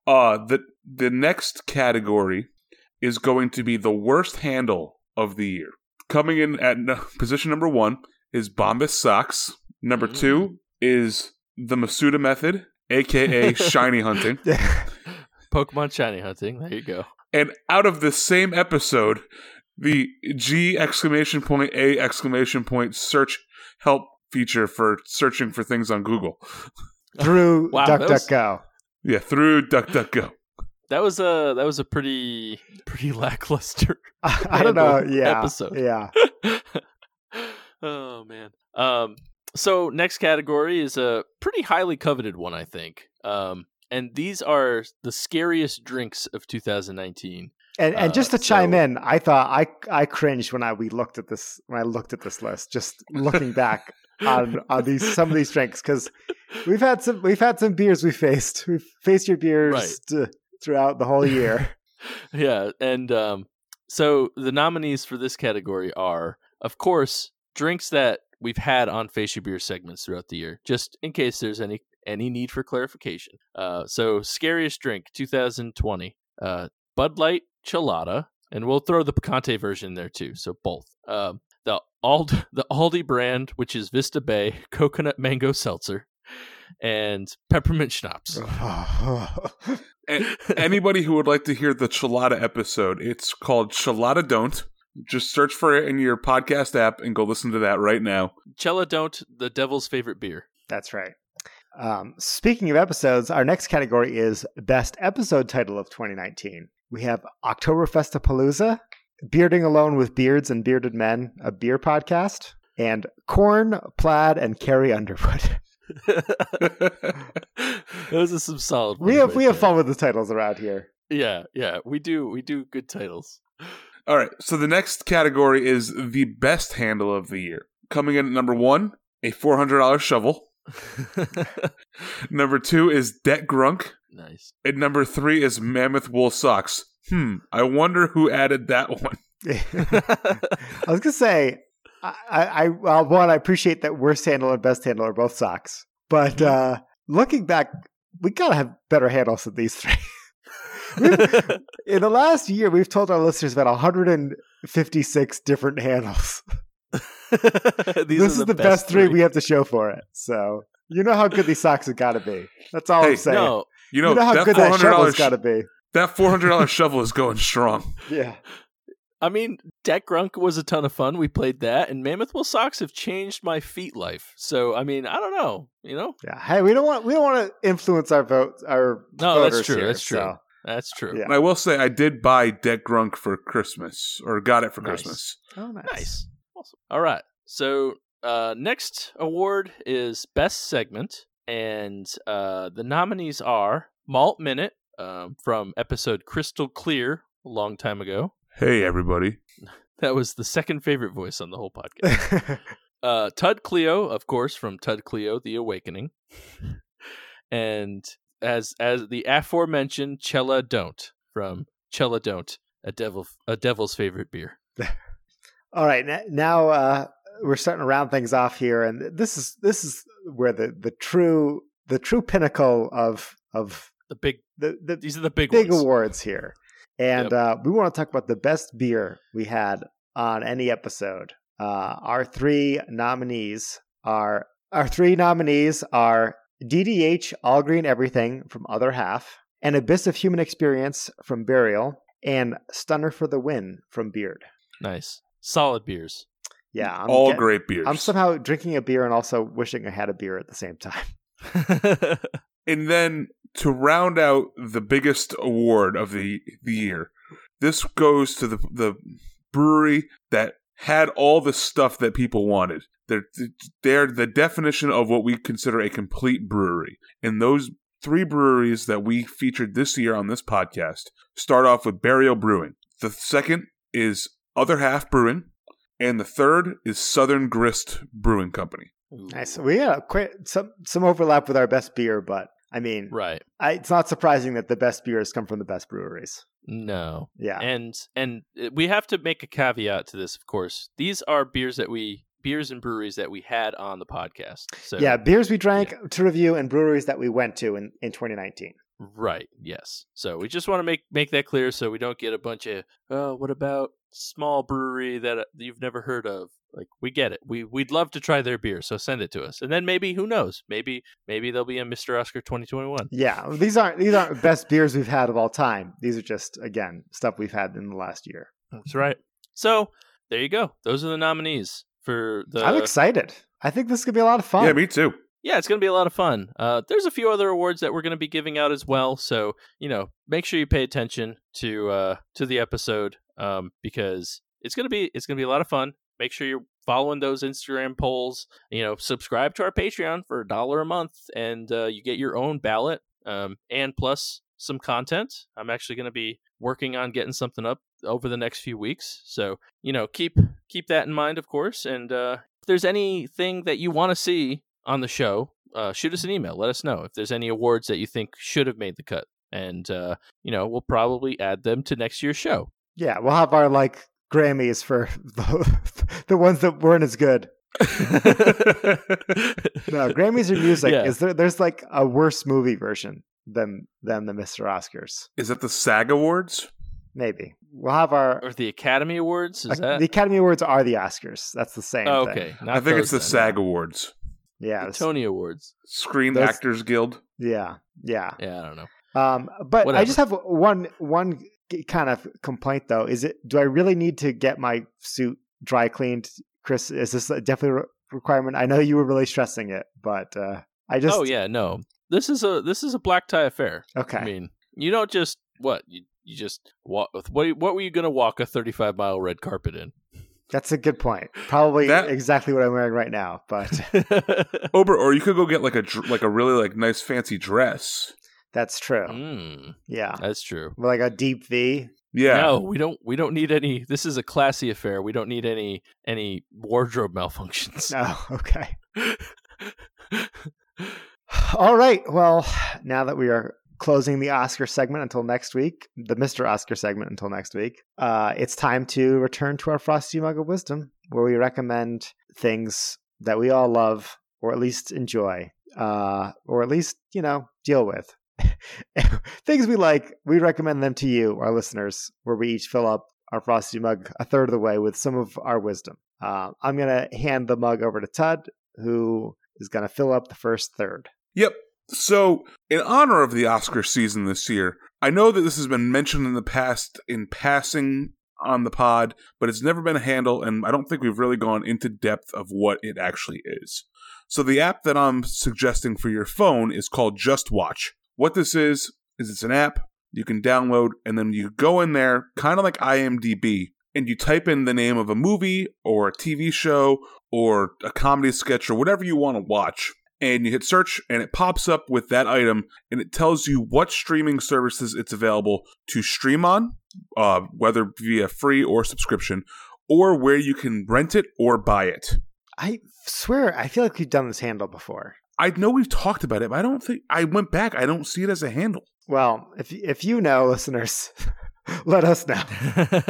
Uh the the next category is going to be the worst handle of the year. Coming in at no, position number 1 is Bombas Socks. Number Mm. 2 is the Masuda method, aka shiny hunting. Pokemon shiny hunting. There you go. And out of the same episode, the G exclamation point A exclamation point search help feature for searching for things on Google. through Wow, that was- DuckDuckGo. Yeah, through DuckDuckGo. That was a that was a pretty pretty lackluster I don't know. Yeah. episode. Yeah. oh man. Um so next category is a pretty highly coveted one, I think. Um and these are the scariest drinks of 2019. And and Uh, just to chime so- in, I thought I I cringed when I we looked at this when I looked at this list. Just looking back on on these some of these drinks because we've had some we've had some beers we faced. We've faced your beers Right. t- throughout the whole year. yeah, and um, so the nominees for this category are, of course, drinks that we've had on Face Your Beer segments throughout the year, just in case there's any any need for clarification. Uh, so scariest drink 2020, uh, Bud Light Chelada, and we'll throw the Picante version in there too. So both. Um, the Ald the Aldi brand, which is Vista Bay coconut mango seltzer, and peppermint schnapps. Anybody who would like to hear the Chelada episode, it's called Chelada Don't. Just search for it in your podcast app and go listen to that right now. Chela don't the devil's favorite beer. That's right. Um, speaking of episodes, our next category is Best Episode Title of 2019. We have Oktoberfestapalooza, Bearding Alone with Beards and Bearded Men, a beer podcast, and Corn, Plaid, and Carrie Underwood. Those are some solid. we have right we have fun with the titles around here. Yeah, yeah, we do. We do good titles. All right, so the next category is the best handle of the year. Coming in at number one, a $400 shovel. Number two is Deck Grunk. Nice. And number three is Mammoth Wool Socks. Hmm, I wonder who added that one. I was gonna say, I, I, I well, one, I appreciate that worst handle and best handle are both socks, but uh, looking back, we gotta have better handles than these three. In the last year, we've told our listeners about 156 different handles. These this are is the, best, three. we have to show for it. So you know how good these socks have got to be. That's all Hey, I'm saying. No, You know, you know how that good that $400 shovel's sh- got to be. that $400 shovel is going strong. Yeah. I mean, Deck Grunk was a ton of fun. We played that, and Mammoth Wool socks have changed my feet life. So, I mean, I don't know. You know, Yeah. Hey, we don't want we don't want to influence our vote our No, that's voters true, here, that's true. so- that's true. Yeah. And I will say, I did buy Deck Grunk for Christmas, or got it for Nice. Christmas. Oh, nice. Nice. Awesome. All right. So uh, next award is best segment, and uh, the nominees are Malt Minute um, from episode Crystal Clear a long time ago. Hey, everybody. That was the second favorite voice on the whole podcast. uh, Tud Cleo, of course, from Tud Cleo: The Awakening, and as as the aforementioned Cella Don't from Cella Don't, a devil a devil's favorite beer. All right, now uh, we're starting to round things off here, and this is this is where the the true the true pinnacle of of The big the the these are the big, big ones. awards here, and Yep. uh, we want to talk about the best beer we had on any episode. Uh, our three nominees are our three nominees are DDH All Green Everything from Other Half, and Abyss of Human Experience from Burial, and Stunner for the Win from Beer'd. Nice. Solid beers. Yeah, I'm All get- great beers. I'm somehow drinking a beer and also wishing I had a beer at the same time. And then to round out the biggest award of the the year, this goes to the the brewery that had all the stuff that people wanted. They're they're the definition of what we consider a complete brewery. And those three breweries that we featured this year on this podcast start off with Burial Brewing. The second is Other Half Brewing, and the third is Southern Grist Brewing Company. Nice. We had quite some some overlap with our best beer, but I mean, Right. I, it's not surprising that the best beers come from the best breweries. No. Yeah, And and uh, we have to make a caveat to this, of course. These are beers that we beers and breweries that we had on the podcast. So yeah, beers we drank to review and breweries that we went to in, in 2019. Right. Yes. So we just want to make make that clear, so we don't get a bunch of oh, what about small brewery that uh, you've never heard of? Like we get it. We we'd love to try their beer, so send it to us, and then maybe who knows? Maybe maybe they'll be in Mister Oscar 2021. Yeah, these aren't these aren't best beers we've had of all time. These are just again stuff we've had in the last year. That's right. So there you go. Those are the nominees for the. I'm excited. I think this could be a lot of fun. Yeah, me too. yeah, it's going to be a lot of fun. Uh, there's a few other awards that we're going to be giving out as well. So you know, make sure you pay attention to uh, to the episode um, because it's to be it's to be a lot of fun. Make sure you're following those Instagram polls. You know, subscribe to our Patreon for a dollar a month, and uh, you get your own ballot um, and plus some content. I'm actually going to be working on getting something up over the next few weeks. So you know, keep keep that in mind, of course. And uh, if there's anything that you want to see on the show, uh, shoot us an email. Let us know if there's any awards that you think should have made the cut, and uh, you know, we'll probably add them to next year's show. Yeah, we'll have our like Grammys for the, the ones that weren't as good. No, Grammys are music. Yeah. Is there? There's like a worse movie version than than the Mr. Oscars. Is that the SAG Awards? Maybe we'll have our or the Academy Awards? Is that the Academy Awards are the Oscars. That's the same. oh, thing. okay? I think it's the then. SAG Awards. Yeah. The Tony Awards. Screen Those- Actors Guild. Yeah. Yeah. Yeah, I don't know. Um, but I just have one one kind of complaint though. Is it? Do I really need to get my suit dry cleaned, Chris? Is this a definitely a requirement? I know you were really stressing it, but uh, I just oh yeah, no. This is a this is a black tie affair. okay. I mean, you don't just what you you just walk. What what were you gonna walk a 35 mile red carpet in? That's a good point. Probably That- exactly what I'm wearing right now, but Ober, or you could go get like a like a really like nice fancy dress. That's true. mm, Yeah, that's true. Like a deep V. Yeah. No, we don't. We don't need any. This is a classy affair. We don't need any any wardrobe malfunctions. Oh, okay. All right. Well, now that we are closing the Oscar segment until next week, the Mr. Oscar segment until next week, uh, it's time to return to our Frosty Mug of Wisdom, where we recommend things that we all love, or at least enjoy, uh, or at least, you know, deal with. things we like, we recommend them to you, our listeners, where we each fill up our Frosty mug a third of the way with some of our wisdom. Uh, I'm going to hand the mug over to Tud, who is going to fill up the first third. Yep. So, in honor of the Oscar season this year, I know that this has been mentioned in the past in passing on the pod, but it's never been a handle, and I don't think we've really gone into depth of what it actually is. So, the app that I'm suggesting for your phone is called Just Watch. What this is, is it's an app you can download, and then you go in there, kind of like IMDb, and you type in the name of a movie or a TV show or a comedy sketch or whatever you want to watch and you hit search and it pops up with that item and it tells you what streaming services it's available to stream on uh, whether via free or subscription or where you can rent it or buy it I swear, I feel like we've done this handle before. I know we've talked about it but i don't think i went back i don't see it as a handle Well, if if you know, listeners, let us know.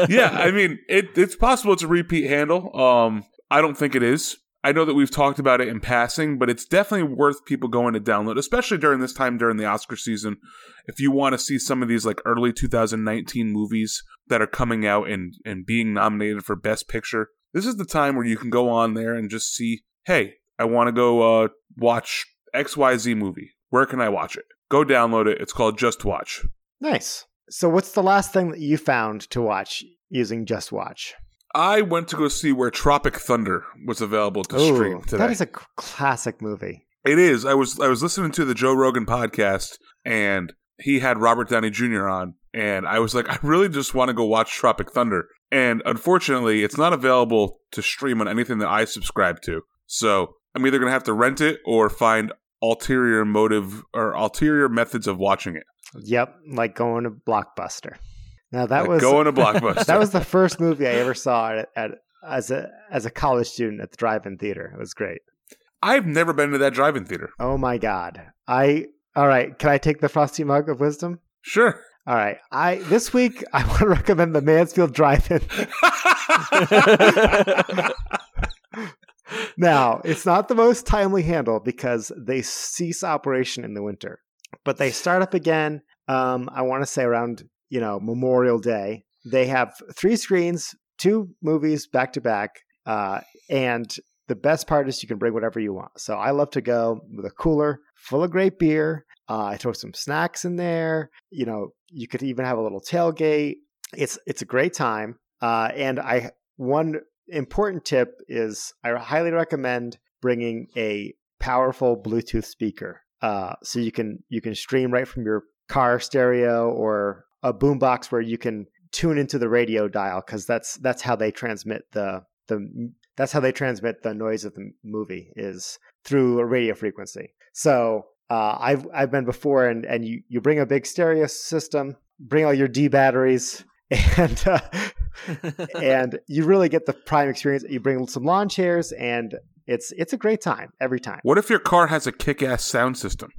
yeah i mean it, it's possible it's a repeat handle um i don't think it is I know that we've talked about it in passing, but it's definitely worth people going to download, especially during this time during the Oscar season. If you want to see some of these like early 2019 movies that are coming out and, and being nominated for Best Picture, this is the time where you can go on there and just see, hey, I want to go uh, watch XYZ movie. Where can I watch it? Go download it. It's called Just Watch. Nice. So, what's the last thing that you found to watch using Just Watch? I went to go see where Tropic Thunder was available to Ooh, stream today. That is a classic movie. It is. I was I was listening to the Joe Rogan podcast and he had Robert Downey Jr. on and I was like I really just want to go watch Tropic Thunder. And unfortunately, it's not available to stream on anything that I subscribe to. So, I'm either going to have to rent it or find ulterior motive or ulterior methods of watching it. Yep, like going to Blockbuster. Now that like was going to Blockbuster. that was the first movie I ever saw at, at as a as a college student at the drive-in theater. It was great. I've never been to that drive-in theater. Oh my god! I all right. Can I take the frosty mug of wisdom? Sure. All right. I this week I want to recommend the Mansfield Drive-In. now it's not the most timely handle because they cease operation in the winter, but they start up again. Um, I want to say around you know, Memorial Day. They have three screens, two movies back to back, uh, and the best part is you can bring whatever you want. So I love to go with a cooler full of great beer. Uh, I throw some snacks in there. You know, you could even have a little tailgate. It's it's a great time. Uh, and I one important tip is I highly recommend bringing a powerful Bluetooth speaker. Uh, so you can you can stream right from your car stereo or a boombox where you can tune into the radio dial because that's that's how they transmit the the that's how they transmit the noise of the movie is through a radio frequency. So uh, I've I've been before, and and you you bring a big stereo system, bring all your D batteries, and uh, and you really get the prime experience. You bring some lawn chairs, and it's it's a great time every time. What if your car has a kick-ass sound system?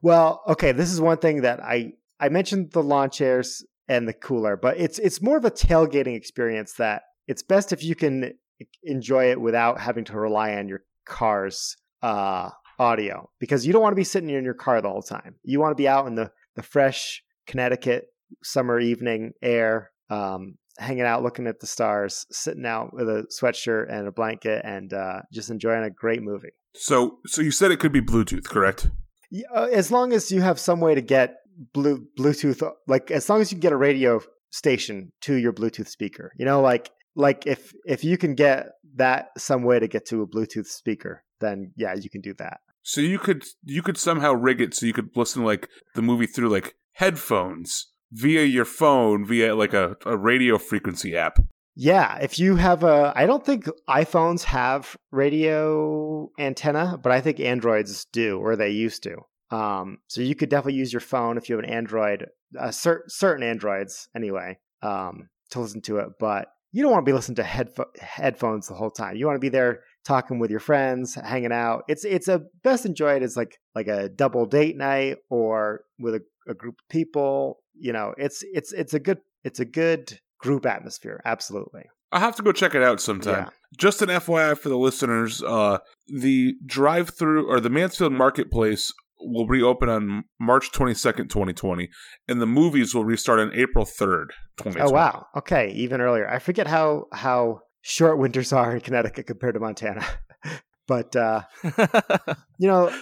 Well, okay, this is one thing that I I mentioned the lawn chairs and the cooler, but it's it's more of a tailgating experience that it's best if you can enjoy it without having to rely on your car's uh, audio because you don't want to be sitting in your car the whole time. You want to be out in the the fresh Connecticut summer evening air, um, hanging out, looking at the stars, sitting out with a sweatshirt and a blanket, and uh, just enjoying a great movie. So, so you said it could be Bluetooth, correct? Yeah, uh, as long as you have some way to get blue Bluetooth like as long as you can get a radio station to your Bluetooth speaker. You know, like like if if you can get that some way to get to a Bluetooth speaker, then yeah, you can do that. So you could you could somehow rig it so you could listen to like the movie through like headphones via your phone via like a, a radio frequency app. Yeah, if you have a I don't think iPhones have radio antenna, but I think Androids do or they used to. Um, so you could definitely use your phone if you have an Android, uh, cer- certain Androids anyway, um, to listen to it. But you don't want to be listening to headfo- headphones the whole time. You want to be there talking with your friends, hanging out. It's it's a best enjoyed as like like a double date night or with a, a group of people. You know, it's it's it's a good it's a good group atmosphere. Absolutely. I have to go check it out sometime. Yeah. Just an FYI for the listeners, uh, the drive-through or the Mansfield Marketplace will reopen on March 22nd, 2020, and the movies will restart on April 3rd, 2020. Oh wow. Okay, even earlier. I forget how how short winters are in Connecticut compared to Montana. but uh you know,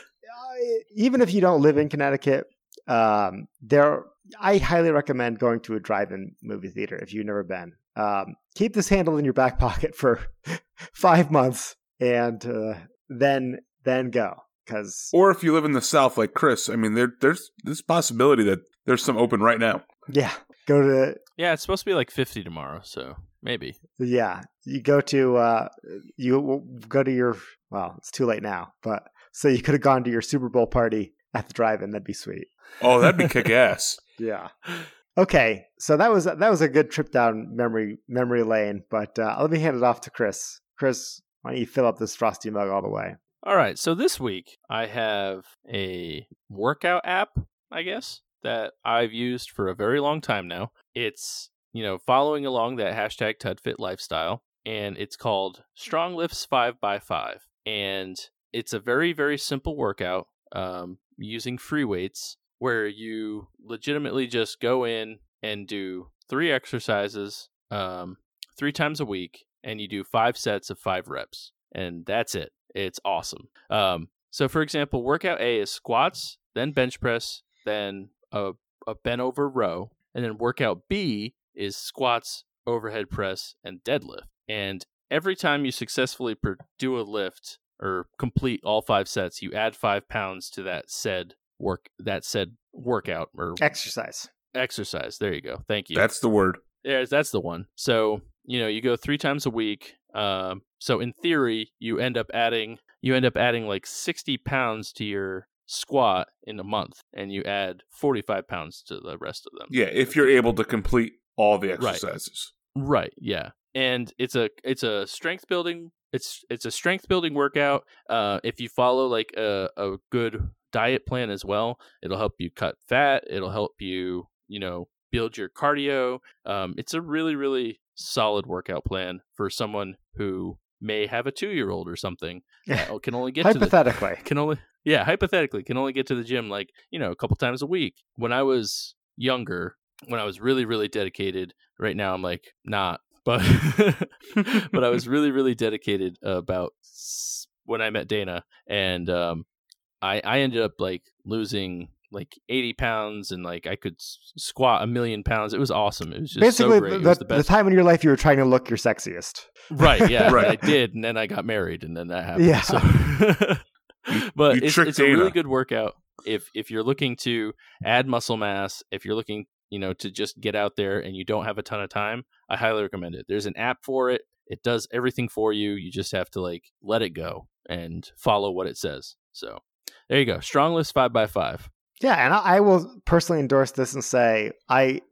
even if you don't live in Connecticut, um there I highly recommend going to a drive-in movie theater if you've never been. Um, keep this handle in your back pocket for 5 months and uh, then then go because or if you live in the south like chris i mean there there's this possibility that there's some open right now. Yeah. Go to yeah it's supposed to be like 50 tomorrow so maybe. Yeah. You go to uh you go to your well it's too late now but so you could have gone to your super bowl party at the drive-in that'd be sweet. Oh that'd be kick-ass yeah okay so that was that was a good trip down memory memory lane but uh, let me hand it off to chris chris why don't you fill up this frosty mug all the way all right. So this week I have a workout app, I guess, that I've used for a very long time now. It's, you know, following along that hashtag TudFit lifestyle. and it's called Strong Lifts 5x5. And it's a very, very simple workout um, using free weights where you legitimately just go in and do three exercises um, three times a week, and you do five sets of five reps, and that's it. It's awesome. Um, so, for example, workout A is squats, then bench press, then a, a bent over row, and then workout B is squats, overhead press, and deadlift. And every time you successfully do a lift or complete all five sets, you add five pounds to that said work that said workout or exercise. Exercise. There you go. Thank you. That's the word. Yeah, that's the one. So you know, you go three times a week. Um, so in theory, you end up adding you end up adding like sixty pounds to your squat in a month, and you add forty five pounds to the rest of them. Yeah, if you're able to complete all the exercises. Right. right yeah, and it's a it's a strength building. It's it's a strength building workout. Uh, if you follow like a, a good diet plan as well, it'll help you cut fat. It'll help you you know build your cardio. Um, it's a really really solid workout plan for someone who may have a two year old or something that can only get hypothetically to the, can only yeah hypothetically can only get to the gym like you know a couple times a week when i was younger when i was really really dedicated right now i'm like not but but i was really really dedicated about when i met dana and um i i ended up like losing like 80 pounds and like I could squat a million pounds. It was awesome. It was just basically so the, the, the, time in your life you were trying to look your sexiest. Right. Yeah. right. I did, and then I got married, and then that happened. Yeah. So. but you it's, it's a really good workout if if you're looking to add muscle mass. If you're looking, you know, to just get out there and you don't have a ton of time, I highly recommend it. There's an app for it. It does everything for you. You just have to like let it go and follow what it says. So there you go. Strong lifts five by five. Yeah, and I, I will personally endorse this and say I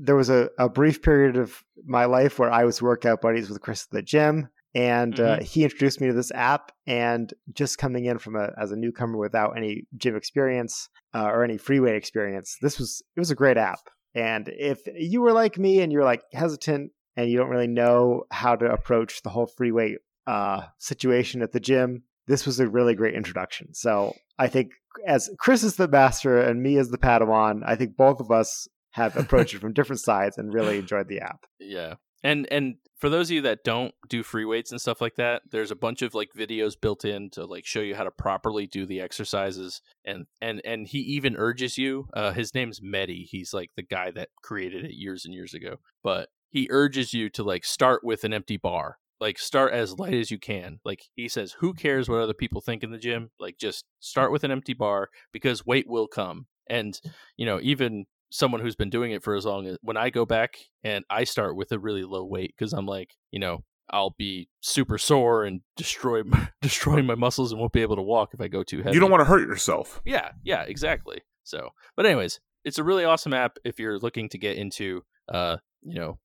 there was a, a brief period of my life where I was workout buddies with Chris at the gym, and uh, mm-hmm. uh, he introduced me to this app. And just coming in from a as a newcomer without any gym experience uh, or any free weight experience, this was it was a great app. And if you were like me and you're like hesitant and you don't really know how to approach the whole free weight uh, situation at the gym, this was a really great introduction. So I think as Chris is the master and me as the Padawan, I think both of us have approached it from different sides and really enjoyed the app. Yeah. And and for those of you that don't do free weights and stuff like that, there's a bunch of like videos built in to like show you how to properly do the exercises and and and he even urges you uh his name's Mehdi. He's like the guy that created it years and years ago. But he urges you to like start with an empty bar like start as light as you can. Like he says, who cares what other people think in the gym? Like just start with an empty bar because weight will come. And you know, even someone who's been doing it for as long as when I go back and I start with a really low weight because I'm like, you know, I'll be super sore and destroy destroying my muscles and won't be able to walk if I go too heavy. You don't want to hurt yourself. Yeah, yeah, exactly. So, but anyways, it's a really awesome app if you're looking to get into, uh, you know,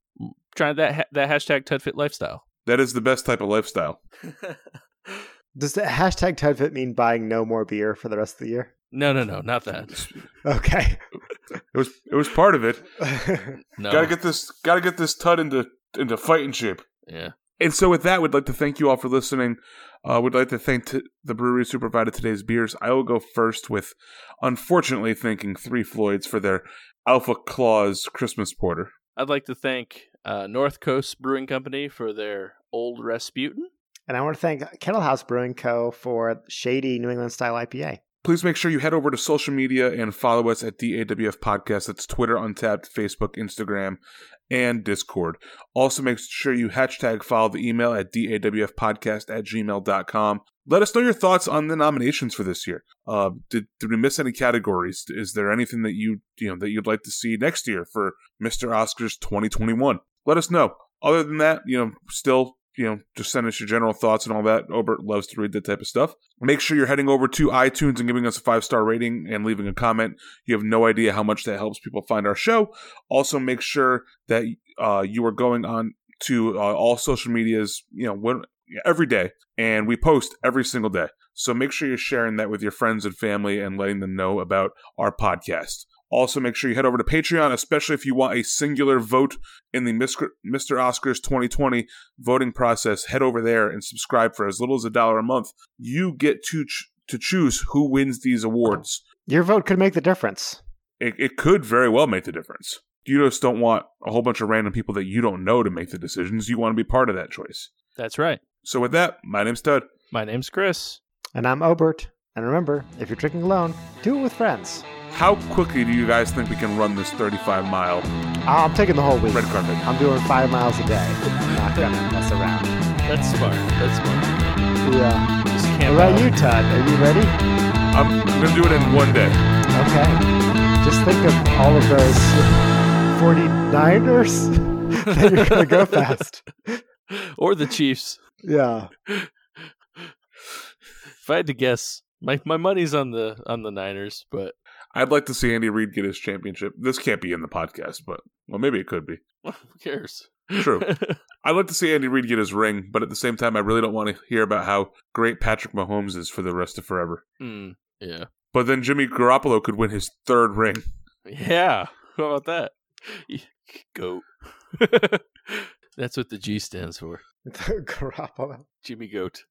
trying that that hashtag TudFit lifestyle. That is the best type of lifestyle. Does the hashtag TudFit mean buying no more beer for the rest of the year? No, no, no, not that. okay. It was it was part of it. no. Gotta get this gotta get this Tud into into fighting shape. Yeah. And so with that, we'd like to thank you all for listening. Uh, we'd like to thank t- the breweries who provided today's beers. I will go first with, unfortunately, thanking Three Floyds for their Alpha Klaus Christmas Porter. I'd like to thank uh, North Coast Brewing Company for their Old Rasputin. And I want to thank Kettle House Brewing Co. for Shady New England Style IPA. Please make sure you head over to social media and follow us at DAWF Podcast. That's Twitter, Untappd, Facebook, Instagram, and Discord. Also, make sure you hashtag follow the email at dawfpodcast at gmail.com. Let us know your thoughts on the nominations for this year. Uh, did, did we miss any categories? Is there anything that you you know that you'd like to see next year for Mr. Oscars 2021? Let us know. Other than that, you know, still you know, just send us your general thoughts and all that. Obert loves to read that type of stuff. Make sure you're heading over to iTunes and giving us a five star rating and leaving a comment. You have no idea how much that helps people find our show. Also, make sure that uh, you are going on to uh, all social medias, you know, when, every day, and we post every single day. So make sure you're sharing that with your friends and family and letting them know about our podcast. Also, make sure you head over to Patreon, especially if you want a singular vote in the Mr. Oscars 2020 voting process. Head over there and subscribe for as little as a dollar a month. You get to ch- to choose who wins these awards. Your vote could make the difference. It, it could very well make the difference. You just don't want a whole bunch of random people that you don't know to make the decisions. You want to be part of that choice. That's right. So, with that, my name's Tud. My name's Chris. And I'm Obert. And remember, if you're drinking alone, do it with friends. How quickly do you guys think we can run this 35 mile I'm taking the whole week. red carpet? I'm doing five miles a day. I'm not gonna mess around. That's smart. That's smart. Yeah. Uh, Just What about out. you, Tud? Are you ready? I'm, I'm going to do it in one day. Okay. Just think of all of those 49ers that you're gonna go fast. or the Chiefs. Yeah. If I had to guess, my my money's on the on the Niners, but I'd like to see Andy Reid get his championship. This can't be in the podcast, but well, maybe it could be. who cares? True. I'd like to see Andy Reid get his ring, but at the same time, I really don't want to hear about how great Patrick Mahomes is for the rest of forever. Mm, yeah. But then Jimmy Garoppolo could win his third ring. Yeah. How about that? Goat. That's what the G stands for. Garoppolo. Jimmy Goat.